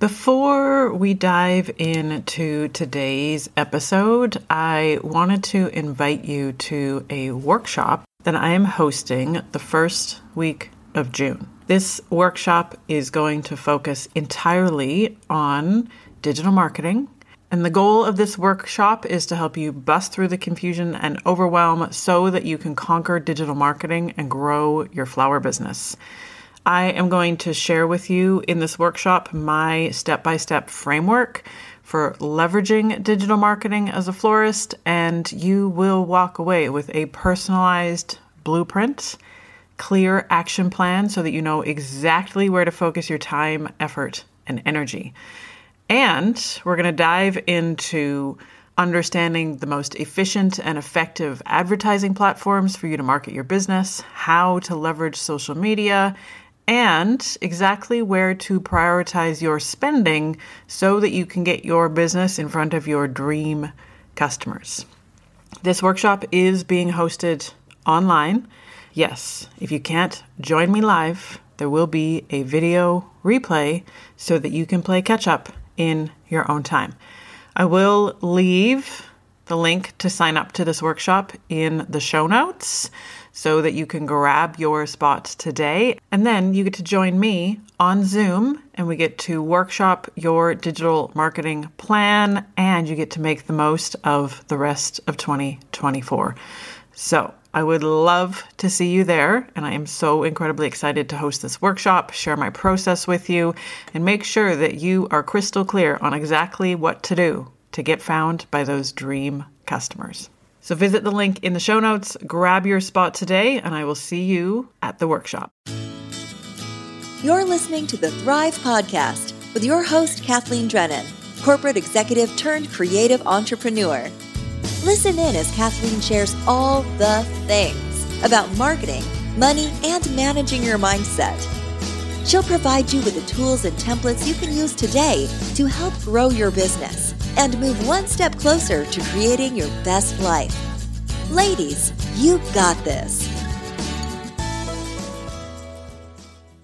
Before we dive into today's episode, I wanted to invite you to a workshop that I am hosting the first week of June. This workshop is going to focus entirely on digital marketing. And the goal of this workshop is to help you bust through the confusion and overwhelm so that you can conquer digital marketing and grow your flower business. I am going to share with you in this workshop my step by step framework for leveraging digital marketing as a florist, and you will walk away with a personalized blueprint, clear action plan so that you know exactly where to focus your time, effort, and energy. And we're going to dive into understanding the most efficient and effective advertising platforms for you to market your business, how to leverage social media, and exactly where to prioritize your spending so that you can get your business in front of your dream customers. This workshop is being hosted online. Yes, if you can't join me live, there will be a video replay so that you can play catch up in your own time. I will leave the link to sign up to this workshop in the show notes so that you can grab your spot today. And then you get to join me on Zoom and we get to workshop your digital marketing plan and you get to make the most of the rest of 2024. So, I would love to see you there, and I am so incredibly excited to host this workshop, share my process with you, and make sure that you are crystal clear on exactly what to do to get found by those dream customers. So visit the link in the show notes, grab your spot today, and I will see you at the workshop. You're listening to the Thrive Podcast with your host, Kathleen Drennan, corporate executive turned creative entrepreneur. Listen in as Kathleen shares all the things about marketing, money, and managing your mindset. She'll provide you with the tools and templates you can use today to help grow your business and move one step closer to creating your best life. Ladies, you got this.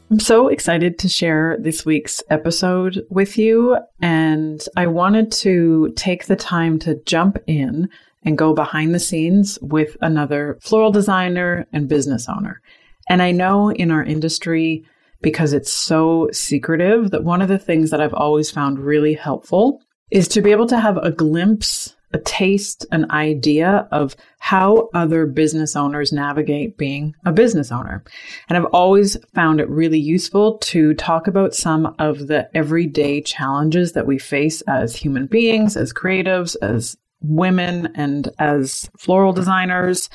I'm so excited to share this week's episode with you, and I wanted to take the time to jump in and go behind the scenes with another floral designer and business owner. And I know in our industry, because it's so secretive, that one of the things that I've always found really helpful is to be able to have a glimpse, a taste, an idea of how other business owners navigate being a business owner. And I've always found it really useful to talk about some of the everyday challenges that we face as human beings, as creatives, as women, and as floral designers,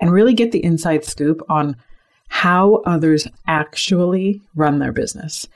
and really get the inside scoop on how others actually run their business.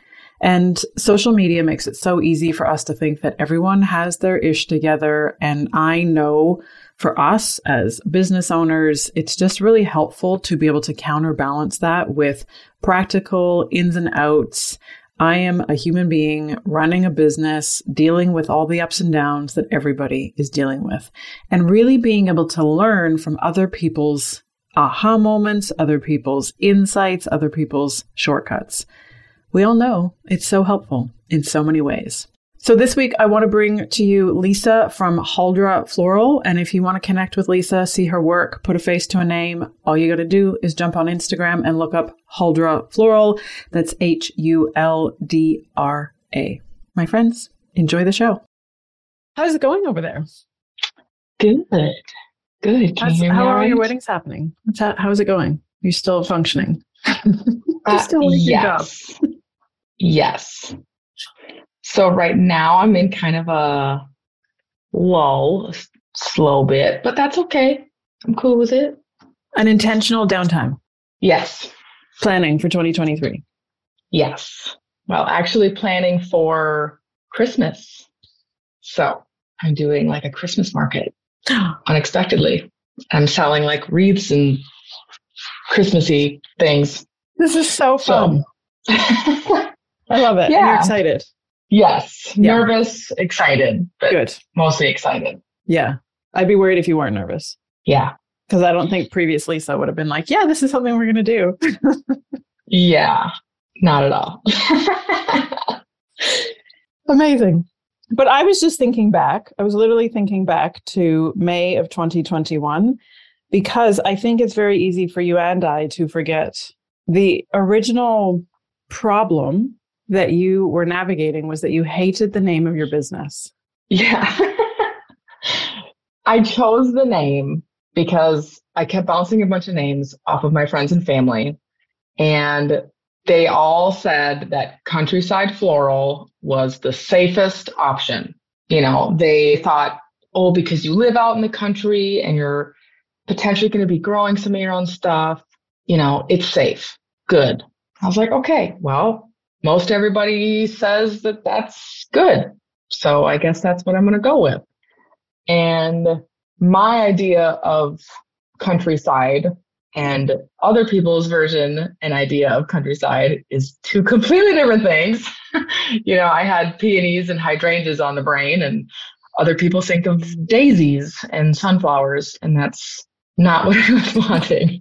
And social media makes it so easy for us to think that everyone has their ish together. And I know for us as business owners, it's just really helpful to be able to counterbalance that with practical ins and outs. I am a human being running a business, dealing with all the ups and downs that everybody is dealing with, and really being able to learn from other people's aha moments, other people's insights, other people's shortcuts. We all know it's so helpful in so many ways. So this week, I want to bring to you Lisa from Huldra Floral. And if you want to connect with Lisa, see her work, put a face to a name, all you got to do is jump on Instagram and look up Huldra Floral. That's H U L D R A. My friends, enjoy the show. How's it going over there? Good. Good. how are right? your weddings happening? How, how's it going? Are you still functioning? uh, still yes. Yes. So right now I'm in kind of a lull, slow bit, but that's okay. I'm cool with it. An intentional downtime. Yes. Planning for 2023. Yes. Well, actually planning for Christmas. So I'm doing like a Christmas market unexpectedly. I'm selling like wreaths and Christmassy things. This is so fun. So, I love it. Yeah. you're excited. Yes. Yeah. Nervous, excited. but Good. Mostly excited. Yeah. I'd be worried if you weren't nervous. Yeah. Because I don't think previous Lisa would have been like, yeah, this is something we're going to do. yeah. Not at all. Amazing. But I was just thinking back. I was literally thinking back to May of 2021 because I think it's very easy for you and I to forget the original problem that you were navigating was that you hated the name of your business. Yeah. I chose the name because I kept bouncing a bunch of names off of my friends and family. And they all said that countryside floral was the safest option. You know, they thought, oh, because you live out in the country and you're potentially going to be growing some of your own stuff, you know, it's safe. Good. I was like, okay, well, most everybody says that that's good. So I guess that's what I'm going to go with. And my idea of countryside and other people's version and idea of countryside is two completely different things. you know, I had peonies and hydrangeas on the brain, and other people think of daisies and sunflowers, and that's not what I was wanting.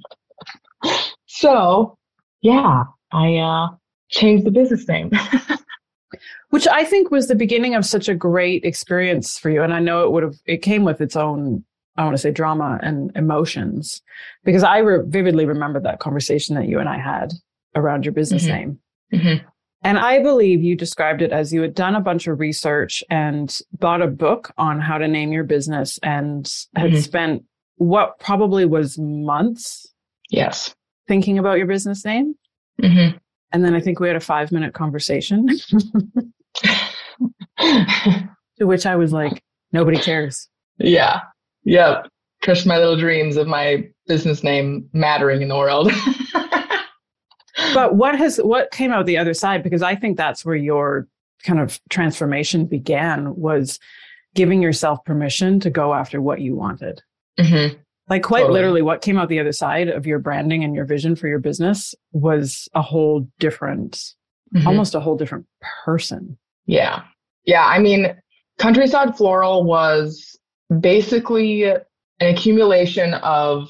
so, yeah, I uh, changed the business name. Which I think was the beginning of such a great experience for you. And I know it would have, it came with its own I want to say drama and emotions because I re- vividly remember that conversation that you and I had around your business mm-hmm. name. Mm-hmm. And I believe you described it as you had done a bunch of research and bought a book on how to name your business and had mm-hmm. spent what probably was months. Yes. Thinking about your business name. Mm-hmm. And then I think we had a five minute conversation to which I was like, nobody cares. Yeah. Yep. Crushed my little dreams of my business name mattering in the world. but what has what came out the other side? Because I think that's where your kind of transformation began was giving yourself permission to go after what you wanted. Mm-hmm. Like quite totally. literally, what came out the other side of your branding and your vision for your business was a whole different, mm-hmm. almost a whole different person. Yeah. Yeah. I mean, Countryside Floral was basically an accumulation of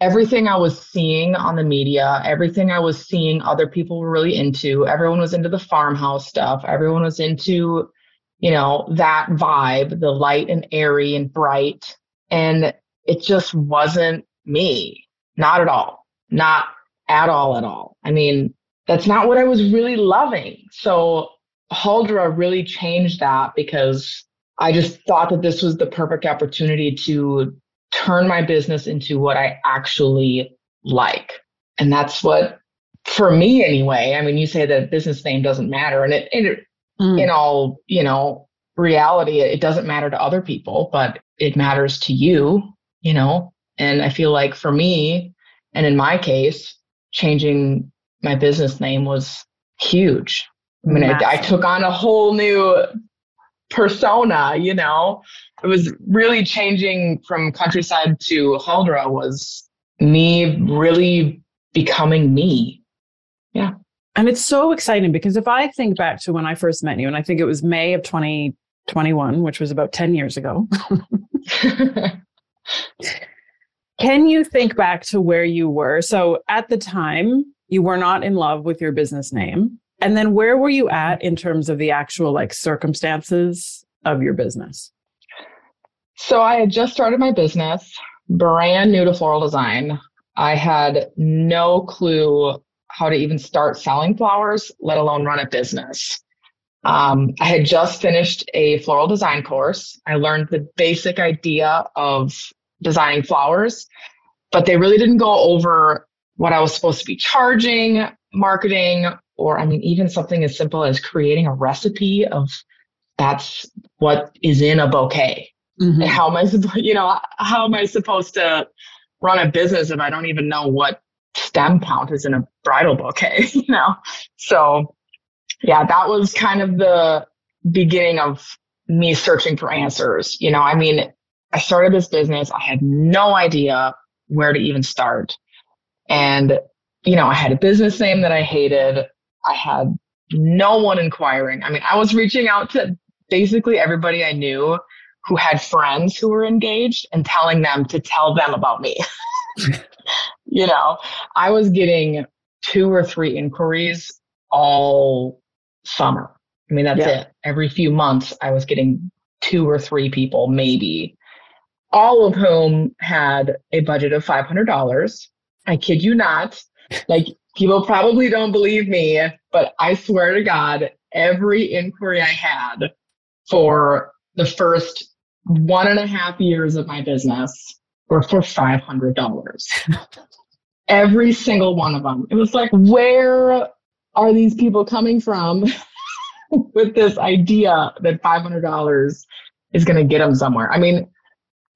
everything I was seeing on the media, everything I was seeing other people were really into. Everyone was into the farmhouse stuff. Everyone was into, you know, that vibe, the light and airy and bright. And it just wasn't me. Not at all. Not at all at all. I mean, that's not what I was really loving. So Huldra really changed that because I just thought that this was the perfect opportunity to turn my business into what I actually like. And that's what, for me anyway, I mean, you say that business name doesn't matter. And it, it mm. in all, you know, reality, it doesn't matter to other people, but it matters to you, you know? And I feel like for me, and in my case, changing my business name was huge. I mean, I, I, took on a whole new persona, you know. It was really changing from countryside to Huldra was me really becoming me. Yeah. And it's so exciting because if I think back to when I first met you, and I think it was May of 2021, which was about 10 years ago. Can you think back to where you were? So at the time, you were not in love with your business name. And then where were you at in terms of the actual like circumstances of your business? So I had just started my business, brand new to floral design. I had no clue how to even start selling flowers, let alone run a business. Um, I had just finished a floral design course. I learned the basic idea of designing flowers, but they really didn't go over what I was supposed to be charging, marketing, or I mean, even something as simple as creating a recipe of that's what is in a bouquet. Mm-hmm. how am I, you know, how am I supposed to run a business if I don't even know what stem count is in a bridal bouquet, you know? So yeah, that was kind of the beginning of me searching for answers. You know, I mean, I started this business. I had no idea where to even start. And, you know, I had a business name that I hated. I had no one inquiring. I mean, I was reaching out to basically everybody I knew who had friends who were engaged and telling them to tell them about me. you know, I was getting two or three inquiries all summer. I mean, that's Yeah. it. Every few months, I was getting two or three people, maybe, all of whom had a budget of $500. I kid you not. Like, people probably don't believe me, but I swear to God, every inquiry I had for the first one and a half years of my business were for $500. every single one of them. It was like, where are these people coming from with this idea that $500 is going to get them somewhere? I mean,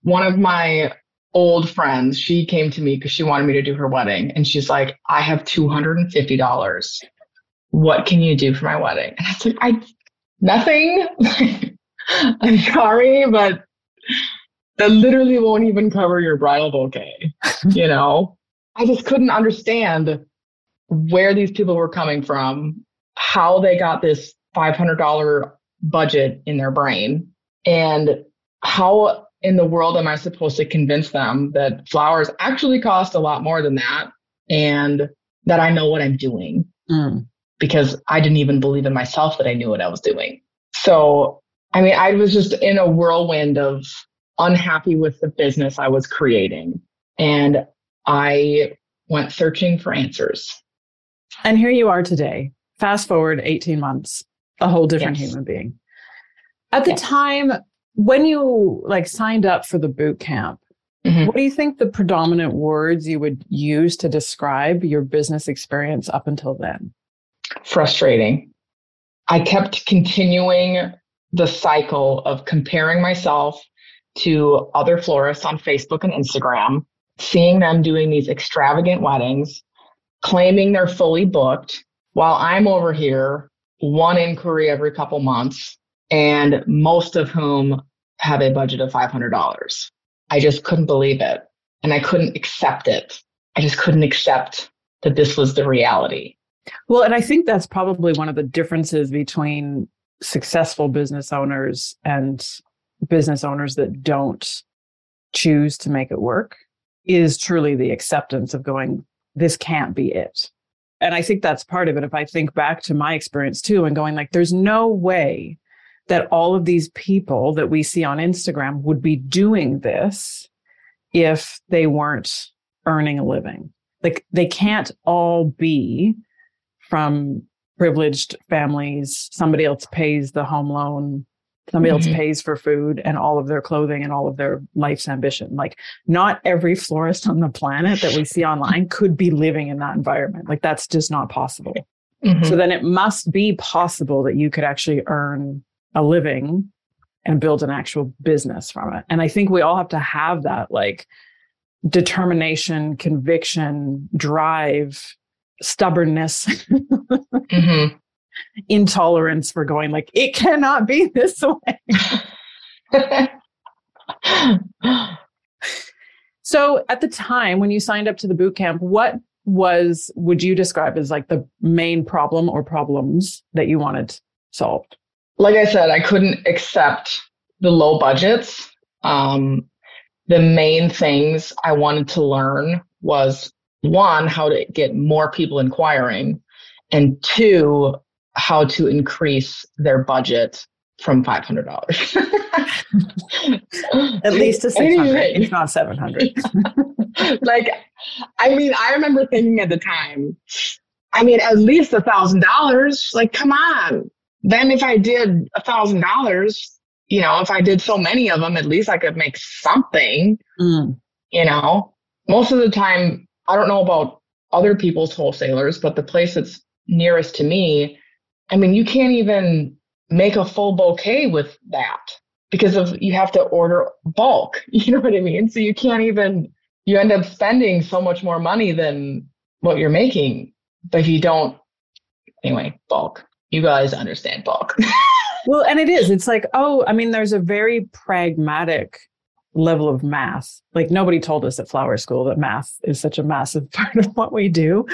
one of my old friends, she came to me because she wanted me to do her wedding. And she's like, I have $250. What can you do for my wedding? And I was like, I, nothing. I'm sorry, but that literally won't even cover your bridal bouquet, you know? I just couldn't understand where these people were coming from, how they got this $500 budget in their brain, and how in the world am I supposed to convince them that flowers actually cost a lot more than that and that I know what I'm doing Mm. because I didn't even believe in myself that I knew what I was doing. So, I mean, I was just in a whirlwind of unhappy with the business I was creating. And I went searching for answers. And here you are today. Fast forward 18 months, a whole different Yes. human being. At the Yes. time when you like signed up for the boot camp, Mhm. what do you think the predominant words you would use to describe your business experience up until then? Frustrating. I kept continuing the cycle of comparing myself to other florists on Facebook and Instagram, seeing them doing these extravagant weddings, claiming they're fully booked, while I'm over here, one inquiry every couple months, and most of whom have a budget of $500. I just couldn't believe it. And I couldn't accept it. I just couldn't accept that this was the reality. Well, and I think that's probably one of the differences between successful business owners and business owners that don't choose to make it work is truly the acceptance of going, this can't be it. And I think that's part of it. If I think back to my experience too and going like, there's no way that all of these people that we see on Instagram would be doing this if they weren't earning a living. Like they can't all be from privileged families. Somebody else pays the home loan. Somebody else Mhm. pays for food and all of their clothing and all of their life's ambition. Like not every florist on the planet that we see online could be living in that environment. Like that's just not possible. Mhm. So then it must be possible that you could actually earn a living and build an actual business from it. And I think we all have to have that like determination, conviction, drive, stubbornness, Mhm. intolerance for going like, it cannot be this way. So at the time when you signed up to the boot camp, what was, would you describe as like the main problem or problems that you wanted solved? Like I said, I couldn't accept the low budgets. Um, the main things I wanted to learn was one, how to get more people inquiring, and two, how to increase their budget from five hundred dollars. At least to 600, Anyway. if not 700. like, I mean, I remember thinking at the time, I mean, at least a thousand dollars. Like, come on. Then if I did a thousand dollars, you know, if I did so many of them, at least I could make something, Mm. you know. Most of the time, I don't know about other people's wholesalers, but the place that's nearest to me, I mean, you can't even make a full bouquet with that because of you have to order bulk. You know what I mean? So you can't even you end up spending so much more money than what you're making. But if you don't anyway, bulk. You guys understand bulk. Well, and it is. It's like, oh, I mean, there's a very pragmatic level of math. Like nobody told us at Flower School that math is such a massive part of what we do.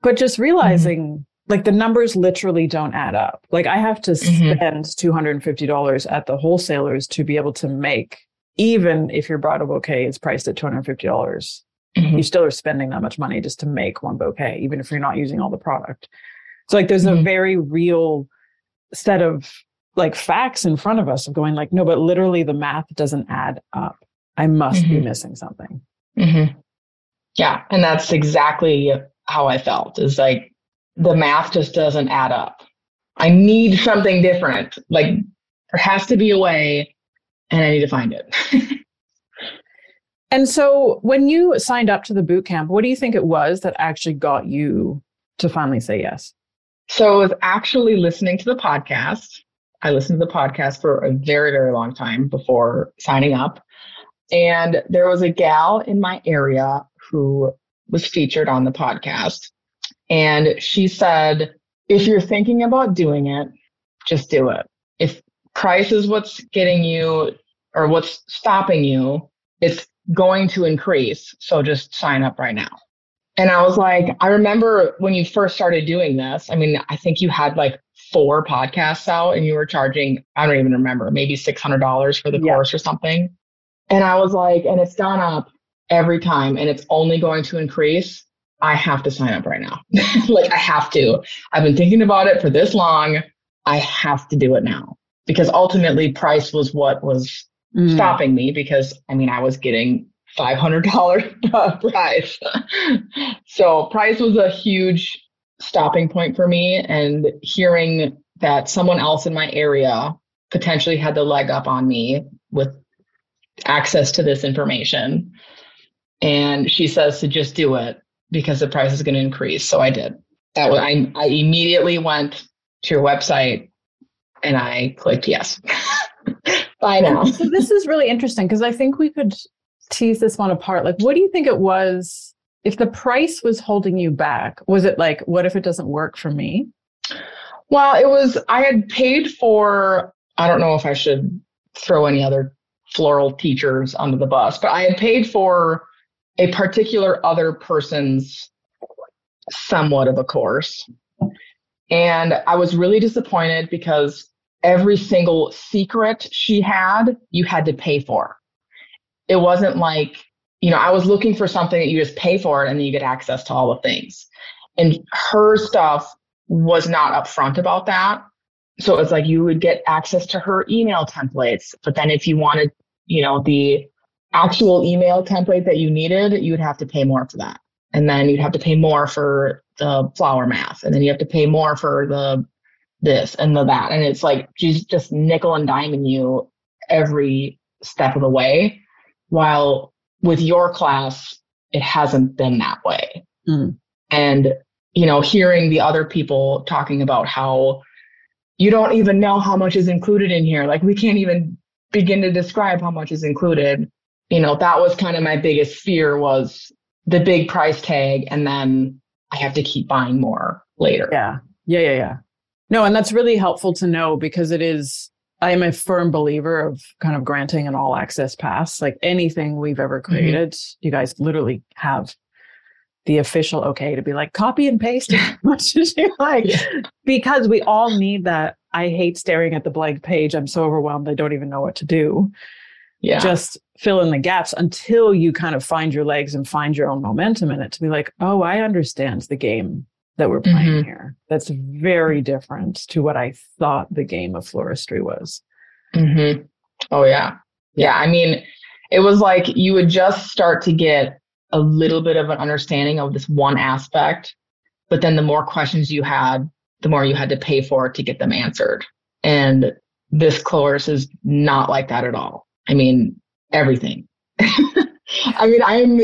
But just realizing like the numbers literally don't add up. Like I have to Mhm. spend $250 at the wholesalers to be able to make, even if your bridal bouquet is priced at $250, Mhm. you still are spending that much money just to make one bouquet, even if you're not using all the product. So like there's a Mhm. very real set of like facts in front of us of going like, no, but literally the math doesn't add up. I must mm-hmm. be missing something. Mm-hmm. Yeah. And that's exactly how I felt is like the math just doesn't add up. I need something different. Like there has to be a way and I need to find it. and so when you signed up to the boot camp, what do you think it was that actually got you to finally say yes? So I was actually listening to the podcast. I listened to the podcast for a very, very long time before signing up. And there was a gal in my area who was featured on the podcast. And she said, if you're thinking about doing it, just do it. If price is what's getting you or what's stopping you, it's going to increase. So just sign up right now. And I was like, I remember when you first started doing this. I mean, I think you had like four podcasts out and you were charging, I don't even remember, maybe $600 for the yeah. course or something. And I was like, and it's gone up every time and it's only going to increase. I have to sign up right now. like I have to. I've been thinking about it for this long. I have to do it now because ultimately price was what was mm. stopping me because I mean, I was getting $500 price. so price was a huge stopping point for me and hearing that someone else in my area potentially had the leg up on me with access to this information. And she says to just do it because the price is going to increase. So I did. That was I I immediately went to your website and I clicked yes. Bye now. So this is really interesting because I think we could tease this one apart. Like, what do you think it was? If the price was holding you back, was it like, what if it doesn't work for me? Well, it was, I had paid for, I don't know if I should throw any other floral teachers under the bus, but I had paid for a particular other person's somewhat of a course. And I was really disappointed because every single secret she had, you had to pay for. It wasn't like, you know, I was looking for something that you just pay for it and then you get access to all the things. And her stuff was not upfront about that. So it's like you would get access to her email templates. But then if you wanted, you know, the actual email template that you needed, you would have to pay more for that. And then you'd have to pay more for the flower math. And then you have to pay more for the this and the that. And it's like she's just nickel and diming you every step of the way. While with your class, it hasn't been that way. Mm. And, you know, hearing the other people talking about how you don't even know how much is included in here. Like we can't even begin to describe how much is included you know, that was kind of my biggest fear was the big price tag and then I have to keep buying more later. Yeah. Yeah. Yeah. Yeah. No, and that's really helpful to know because it is, I am a firm believer of kind of granting an all access pass. Like anything we've ever mm-hmm. created, mm-hmm. you guys literally have the official okay to be like copy and paste as much as you like yeah. because we all need that. I hate staring at the blank page. I'm so overwhelmed. I don't even know what to do yeah. just fill in the gaps until you kind of find your legs and find your own momentum in it to be like, oh, I understand the game that we're playing mm-hmm. here. That's very different to what I thought the game of floristry was. Mm-hmm. Oh, yeah. Yeah. I mean, it was like you would just start to get a little bit of an understanding of this one aspect. But then the more questions you had, the more you had to pay for to get them answered. And this course is not like that at all. I mean, everything. I mean, I'm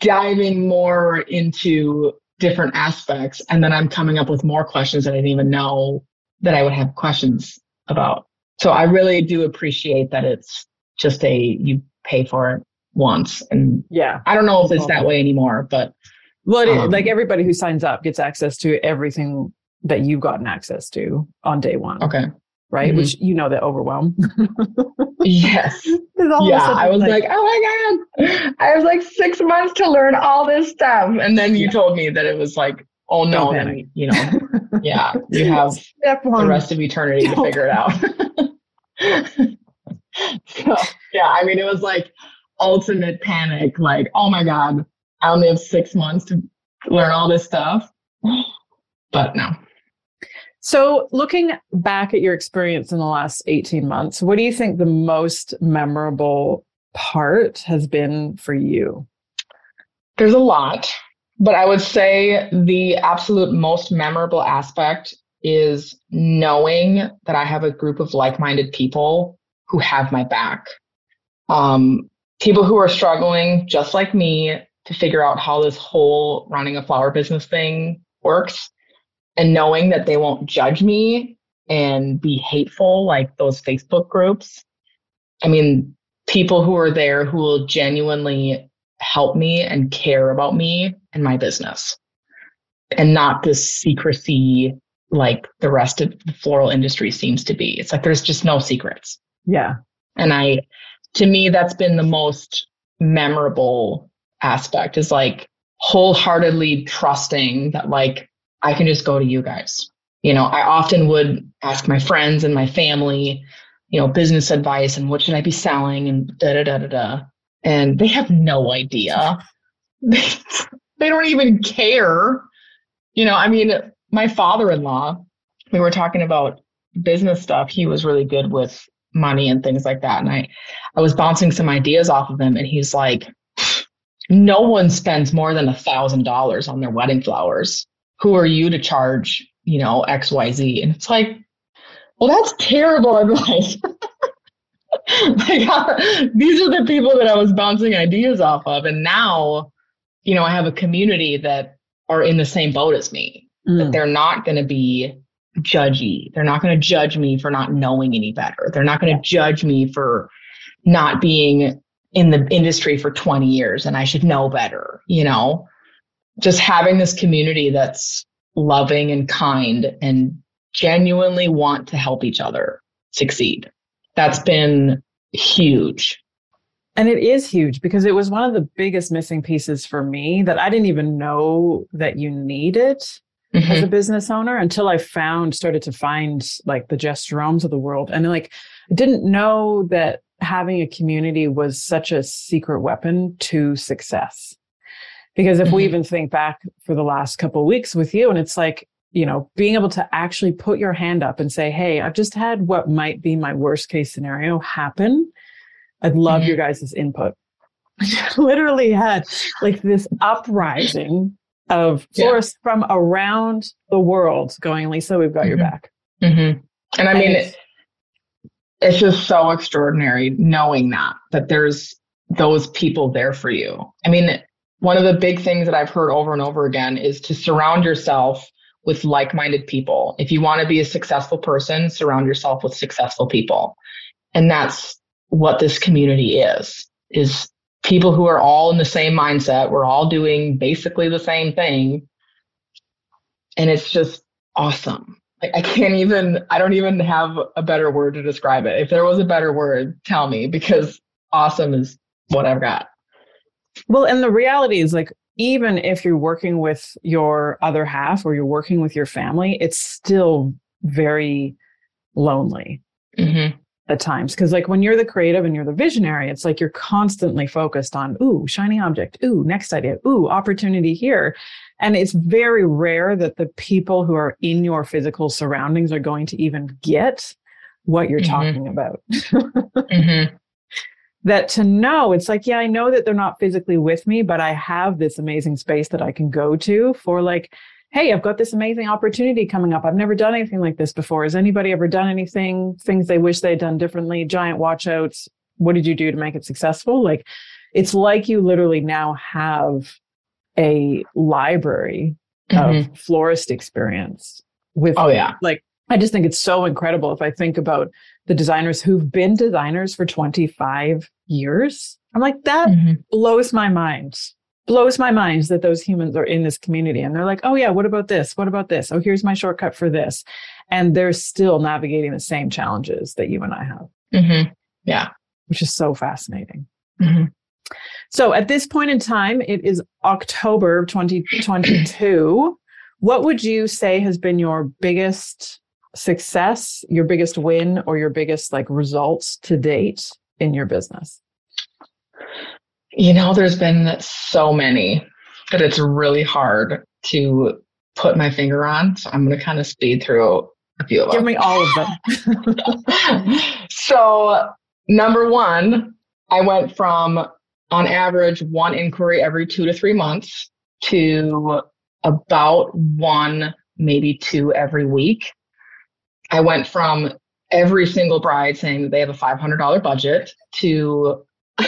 diving more into different aspects and then I'm coming up with more questions that I didn't even know that I would have questions about. So I really do appreciate that it's just a you pay for it once and yeah. I don't know if it's that way anymore but well um, like everybody who signs up gets access to everything that you've gotten access to on day one. Okay right? Mm-hmm. Which you know that overwhelm. yes. Yeah, I was like, like, oh my god, I have like six months to learn all this stuff, and then you yeah. told me that it was like, oh no, then you know, yeah, you have the rest of eternity to figure it out. so yeah, I mean, it was like ultimate panic. Like, oh my god, I only have six months to learn all this stuff. But no, So, looking back at your experience in the last 18 months, what do you think the most memorable part has been for you? There's a lot, but I would say the absolute most memorable aspect is knowing that I have a group of like minded people who have my back. Um, people who are struggling, just like me, to figure out how this whole running a flower business thing works and knowing that they won't judge me and be hateful like those Facebook groups. I mean, people who are there who will genuinely help me and care about me and my business and not this secrecy like the rest of the floral industry seems to be. It's like there's just no secrets. Yeah. And I, to me, that's been the most memorable aspect is like wholeheartedly trusting that like I can just go to you guys. You know, I often would ask my friends and my family, you know, business advice and what should I be selling and da da da da da. And they have no idea. they, they don't even care. You know, I mean, my father in law, we were talking about business stuff. He was really good with money and things like that. And I, I was bouncing some ideas off of him, and he's like, no one spends more than a thousand dollars on their wedding flowers who are you to charge, you know, XYZ? And it's like, well, that's terrible advice. like, these are the people that I was bouncing ideas off of. And now, you know, I have a community that are in the same boat as me, mm. that they're not going to be judgy. They're not going to judge me for not knowing any better. They're not going to judge me for not being in the industry for 20 years and I should know better, you know? Just having this community that's loving and kind and genuinely want to help each other succeed. That's been huge. And it is huge because it was one of the biggest missing pieces for me that I didn't even know that you needed mm-hmm. as a business owner until I found, started to find like the Jess Jeromes of the world. And like, I didn't know that having a community was such a secret weapon to success. Because if mm-hmm. we even think back for the last couple weeks with you, and it's like, you know, being able to actually put your hand up and say, Hey, I've just had what might be my worst case scenario happen. I'd love mm-hmm. your guys' input. literally had like this uprising of florists yeah. from around the world going, Lisa, we've got mm-hmm. your back. Mm-hmm. And I mean, and it's, it's just so extraordinary knowing that, that there's those people there for you. I mean, one of the big things that I've heard over and over again is to surround yourself with like-minded people. If you want to be a successful person, surround yourself with successful people. And that's what this community is, is people who are all in the same mindset. We're all doing basically the same thing. And it's just awesome. Like I can't even, I don't even have a better word to describe it. If there was a better word, tell me because awesome is what I've got. Well, and the reality is like, even if you're working with your other half or you're working with your family, it's still very lonely mm-hmm. at times. Cause like when you're the creative and you're the visionary, it's like you're constantly focused on, ooh, shiny object, ooh, next idea, ooh, opportunity here. And it's very rare that the people who are in your physical surroundings are going to even get what you're mm-hmm. talking about. mm-hmm that to know it's like, yeah, I know that they're not physically with me, but I have this amazing space that I can go to for like, hey, I've got this amazing opportunity coming up. I've never done anything like this before. Has anybody ever done anything, things they wish they'd done differently, giant watchouts? What did you do to make it successful? Like, it's like you literally now have a library mm-hmm. of florist experience with, oh, yeah. Like, I just think it's so incredible if I think about the designers who've been designers for 25 years. I'm like, that mm-hmm. blows my mind. Blows my mind that those humans are in this community and they're like, oh, yeah, what about this? What about this? Oh, here's my shortcut for this. And they're still navigating the same challenges that you and I have. Mm-hmm. Yeah. Which is so fascinating. Mm-hmm. So at this point in time, it is October 2022. what would you say has been your biggest success, your biggest win, or your biggest like results to date in your business? You know, there's been so many that it's really hard to put my finger on. So I'm going to kind of speed through a few of them. Give me all of them. so, number one, I went from on average one inquiry every two to three months to about one, maybe two every week. I went from every single bride saying that they have a $500 budget to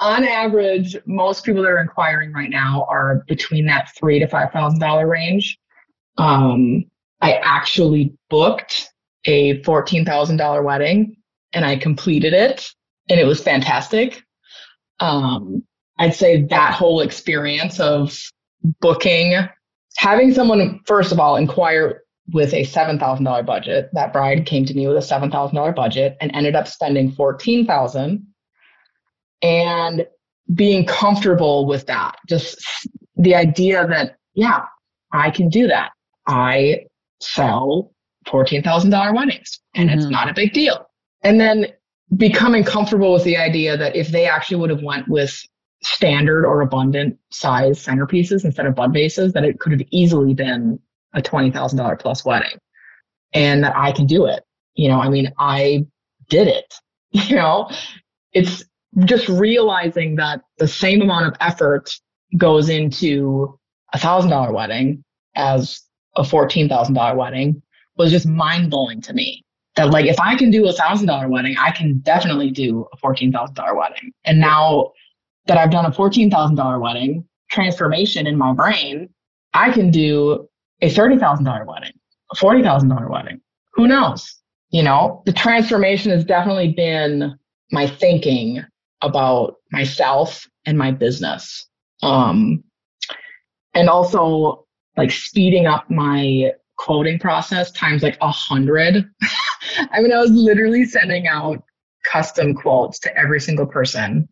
on average, most people that are inquiring right now are between that three to five thousand dollar range. Um, I actually booked a fourteen thousand dollar wedding and I completed it, and it was fantastic. Um, I'd say that whole experience of booking, having someone first of all inquire with a seven thousand dollar budget. That bride came to me with a seven thousand dollar budget and ended up spending fourteen thousand and being comfortable with that. Just the idea that, yeah, I can do that. I sell $14,000 weddings and it's Mhm. not a big deal. And then becoming comfortable with the idea that if they actually would have went with standard or abundant size centerpieces instead of bud vases, that it could have easily been a $20,000 plus wedding and that I can do it. You know, I mean, I did it, you know, it's just realizing that the same amount of effort goes into a thousand dollar wedding as a fourteen thousand dollar wedding was just mind blowing to me. That like if I can do a thousand dollar wedding, I can definitely do a fourteen thousand dollar wedding. And now that I've done a fourteen thousand dollar wedding, transformation in my brain, I can do a thirty thousand dollar wedding, a forty thousand dollar wedding. Who knows? You know, the transformation has definitely been my thinking about myself and my business. Um, and also like speeding up my quoting process times like a hundred. I mean, I was literally sending out custom quotes to every single person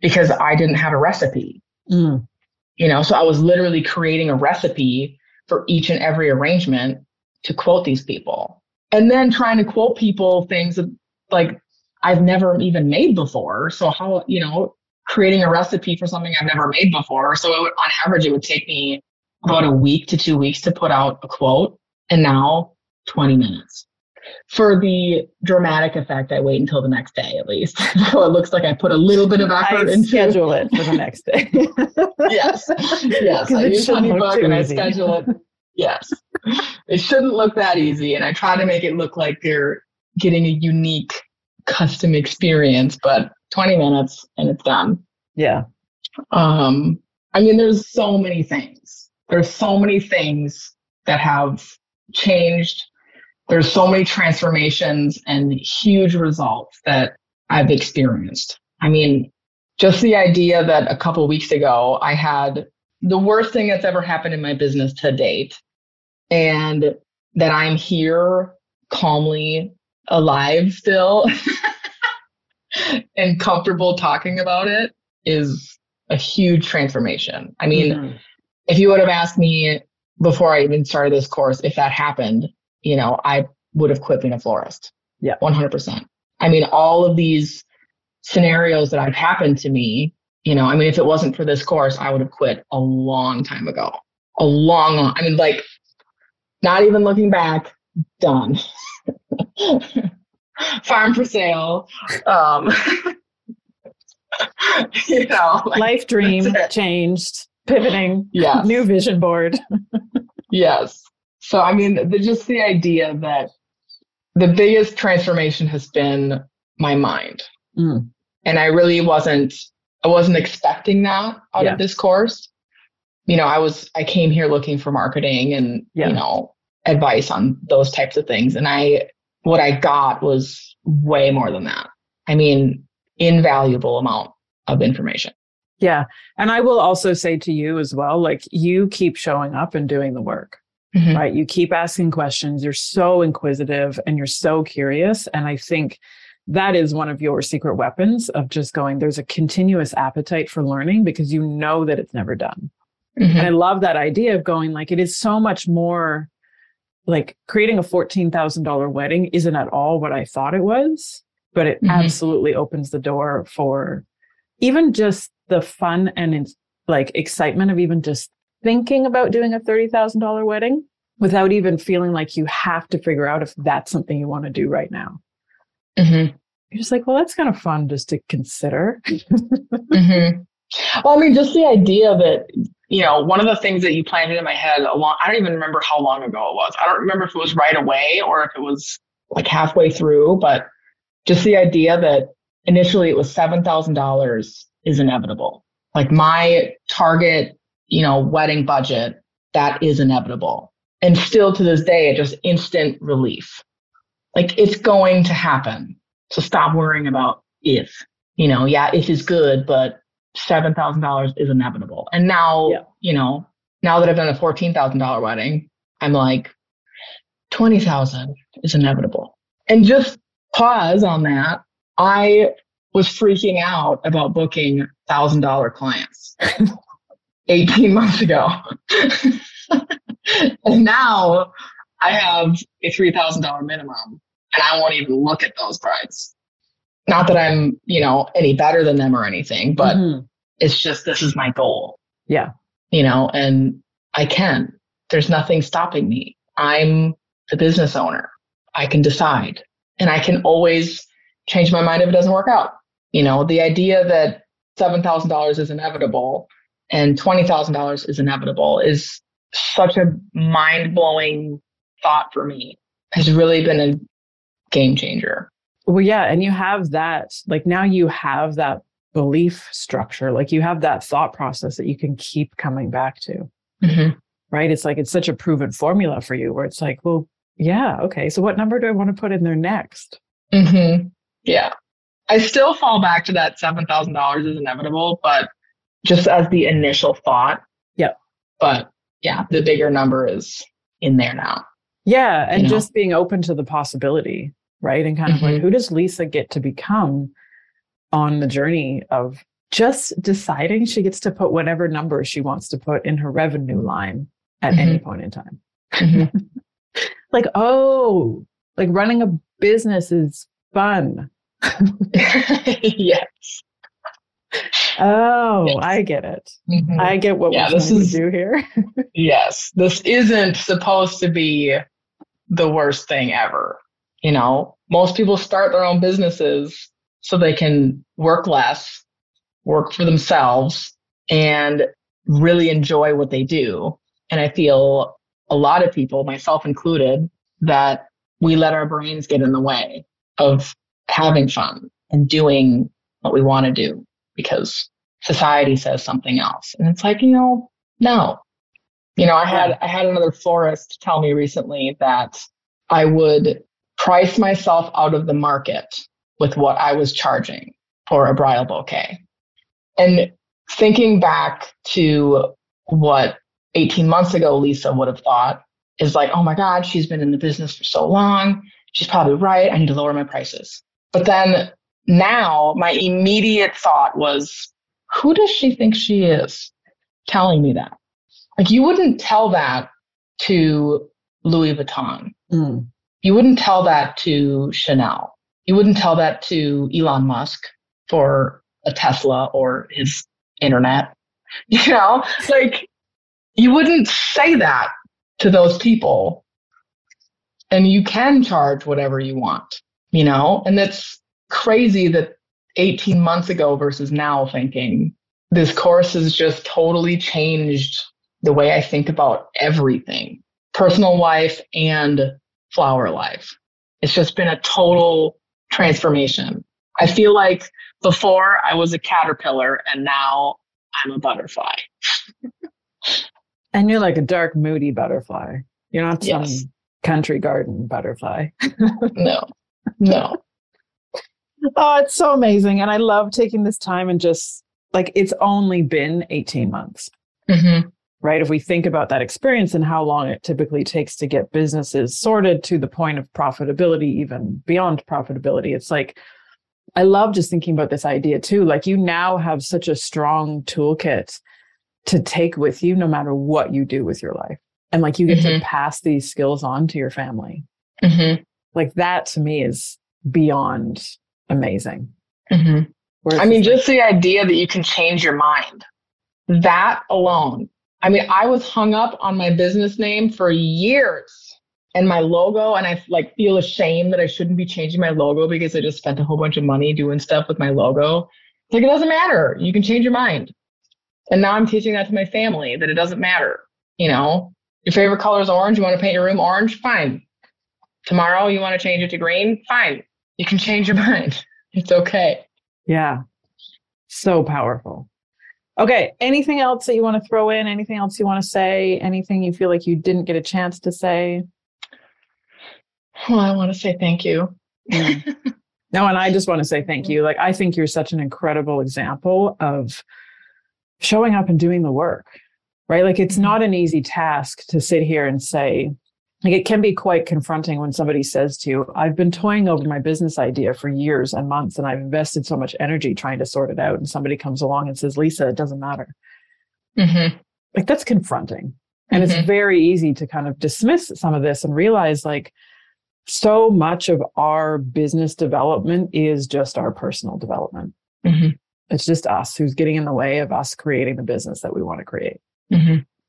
because I didn't have a recipe, Mm. you know, so I was literally creating a recipe for each and every arrangement to quote these people and then trying to quote people things that, like I've never even made before. So how, you know, creating a recipe for something I've never made before. So would, on average, it would take me about a week to two weeks to put out a quote. And now 20 minutes. For the dramatic effect, I wait until the next day at least. so it looks like I put a little bit of I effort into schedule it for the next day. Yes. Yes. I use HoneyBook and I schedule it. Yes. It shouldn't look that easy. And I try to make it look like you're getting a unique custom experience, but 20 minutes and it's done. yeah. Um, I mean, there's so many things. There's so many things that have changed. There's so many transformations and huge results that I've experienced. I mean, just the idea that a couple weeks ago I had the worst thing that's ever happened in my business to date and that I'm here calmly alive still and comfortable talking about it is a huge transformation. I mean, Mhm. if you would have asked me before I even started this course if that happened, you know, I would have quit being a florist. Yeah. 100%. I mean, all of these scenarios that have happened to me, you know, I mean, if it wasn't for this course, I would have quit a long time ago. A long, long I mean, like, not even looking back, done. Farm for sale. Um, you know, like, Life dream changed, pivoting, yeah, new vision board. Yes. So, I mean, the, just the idea that the biggest transformation has been my mind. Mm. And I really wasn't, I wasn't expecting that out Yeah. of this course. You know, I was, I came here looking for marketing and, Yeah. you know, advice on those types of things. And I, what I got was way more than that. I mean, invaluable amount of information. Yeah. And I will also say to you as well, like you keep showing up and doing the work, Mhm. right? You keep asking questions. You're so inquisitive and you're so curious. And I think that is one of your secret weapons of just going, there's a continuous appetite for learning because you know that it's never done. Mhm. And I love that idea of going like it is so much more like creating a $14,000 wedding isn't at all what I thought it was, but it Mhm. absolutely opens the door for even just the fun and it's like excitement of even just thinking about doing a $30,000 wedding without even feeling like you have to figure out if that's something you want to do right now. Mm-hmm. You're just like, well, that's kind of fun just to consider. mm-hmm. Well, I mean, just the idea that, you know, one of the things that you planted in my head a long, I don't even remember how long ago it was. I don't remember if it was right away or if it was like halfway through, but just the idea that initially it was $7,000 is inevitable. Like my target, you know, wedding budget, that is inevitable. And still to this day, it just instant relief. Like it's going to happen. So stop worrying about if, you know, yeah, if is good, but $7,000 is inevitable. And now, yeah. you know, now that I've done a $14,000 wedding, I'm like, 20,000 is inevitable. And just pause on that. I was freaking out about booking thousand dollar clients 18 months ago. and now I have a $3,000 minimum and I won't even look at those brides. Not that I'm, you know, any better than them or anything, but mm-hmm. it's just this is my goal. Yeah. You know, and I can. There's nothing stopping me. I'm the business owner. I can decide and I can always change my mind if it doesn't work out. You know, the idea that $7,000 is inevitable and $20,000 is inevitable is such a mind blowing thought for me, has really been a game changer. Well, yeah. And you have that, like now you have that belief structure, like you have that thought process that you can keep coming back to. Mm-hmm. Right. It's like it's such a proven formula for you where it's like, well, yeah, okay. So what number do I want to put in there next? Mm-hmm. Yeah. I still fall back to that $7,000 is inevitable, but just as the initial thought. Yep. But yeah, the bigger number is in there now. Yeah. And you just know? being open to the possibility, right? And kind of mm-hmm. like, who does Lisa get to become on the journey of just deciding she gets to put whatever number she wants to put in her revenue line at mm-hmm. any point in time? Mm-hmm. like, oh, like running a business is fun. yes. Oh, yes. I get it. Mm-hmm. I get what yeah, we're this is, to do here. yes, this isn't supposed to be the worst thing ever. You know, most people start their own businesses so they can work less, work for themselves, and really enjoy what they do. And I feel a lot of people, myself included, that we let our brains get in the way of having fun and doing what we want to do because society says something else. And it's like, you know, no. You know, I had I had another florist tell me recently that I would price myself out of the market with what I was charging for a bridal bouquet. And thinking back to what 18 months ago Lisa would have thought is like, oh my God, she's been in the business for so long. She's probably right. I need to lower my prices. But then now my immediate thought was, who does she think she is telling me that? Like you wouldn't tell that to Louis Vuitton. Mm. You wouldn't tell that to Chanel. You wouldn't tell that to Elon Musk for a Tesla or his internet. You know, like you wouldn't say that to those people. And you can charge whatever you want, you know, and that's crazy that 18 months ago versus now thinking this course has just totally changed the way I think about everything personal life and flower life. It's just been a total transformation. I feel like before I was a caterpillar and now I'm a butterfly. and you're like a dark, moody butterfly. You're not some yes. country garden butterfly. no, no oh, it's so amazing. And I love taking this time and just like it's only been 18 months. Mm-hmm. Right. If we think about that experience and how long it typically takes to get businesses sorted to the point of profitability, even beyond profitability, it's like, I love just thinking about this idea too. Like you now have such a strong toolkit to take with you no matter what you do with your life. And like you get mm-hmm. to pass these skills on to your family. Mm-hmm. Like that to me is beyond amazing. Mm-hmm. I mean, just the idea that you can change your mind, that alone, I mean, I was hung up on my business name for years and my logo and I like feel ashamed that I shouldn't be changing my logo because I just spent a whole bunch of money doing stuff with my logo. It's like it doesn't matter. You can change your mind. And now I'm teaching that to my family that it doesn't matter. You know, your favorite color is orange. You want to paint your room orange? Fine. Tomorrow you want to change it to green? Fine. You can change your mind. It's okay. Yeah. So powerful. Okay. Anything else that you want to throw in? Anything else you want to say? Anything you feel like you didn't get a chance to say? Well, I want to say thank you. Mm. no, and I just want to say thank you. Like, I think you're such an incredible example of showing up and doing the work, right? Like, it's not an easy task to sit here and say, like, it can be quite confronting when somebody says to you, I've been toying over my business idea for years and months, and I've invested so much energy trying to sort it out. And somebody comes along and says, Lisa, it doesn't matter. Mm-hmm. Like, that's confronting. And mm-hmm. it's very easy to kind of dismiss some of this and realize, like, so much of our business development is just our personal development. Mm-hmm. It's just us who's getting in the way of us creating the business that we want to create.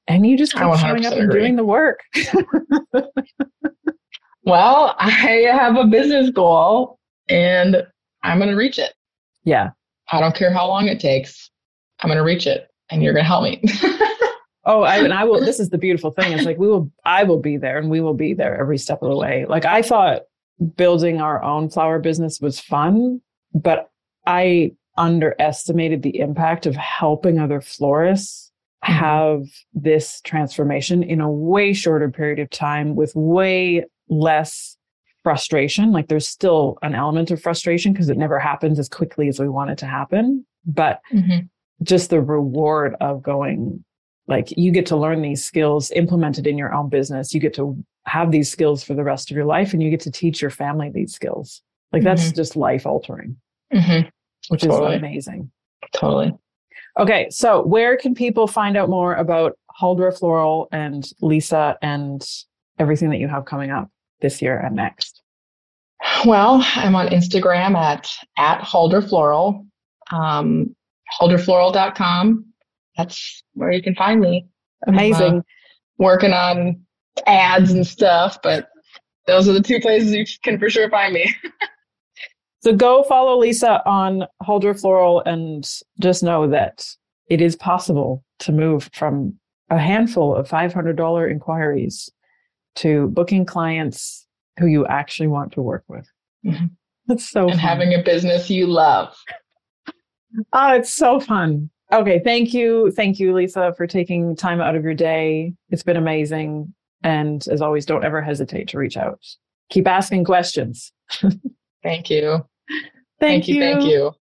And you just keep showing up and doing the work. well, I have a business goal and I'm going to reach it. Yeah. I don't care how long it takes. I'm going to reach it and you're going to help me. Oh, I, and I will. This is the beautiful thing. It's like we will. I will be there, and we will be there every step of the way. Like I thought, building our own flower business was fun, but I underestimated the impact of helping other florists. Have this transformation in a way shorter period of time with way less frustration. Like there's still an element of frustration because it never happens as quickly as we want it to happen, but. Mm-hmm. Just the reward of going, like you get to learn these skills implemented in your own business you get to have these skills for the rest of your life and you get to teach your family these skills like that's mm-hmm. just life altering mm-hmm. which totally. is amazing totally okay so where can people find out more about Huldra Floral and Lisa and everything that you have coming up this year and next? Well, I'm on Instagram at at Huldra Floral, um, huldrafloral.com that's where you can find me. Amazing. Uh, working on ads and stuff, but those are the two places you can for sure find me. so go follow Lisa on Huldra Floral and just know that it is possible to move from a handful of $500 inquiries to booking clients who you actually want to work with. Mm-hmm. That's so and fun. having a business you love. Oh, it's so fun. Okay. Thank you. Thank you, Lisa, for taking time out of your day. It's been amazing. And as always, don't ever hesitate to reach out. Keep asking questions. thank you. Thank, thank you. Thank you.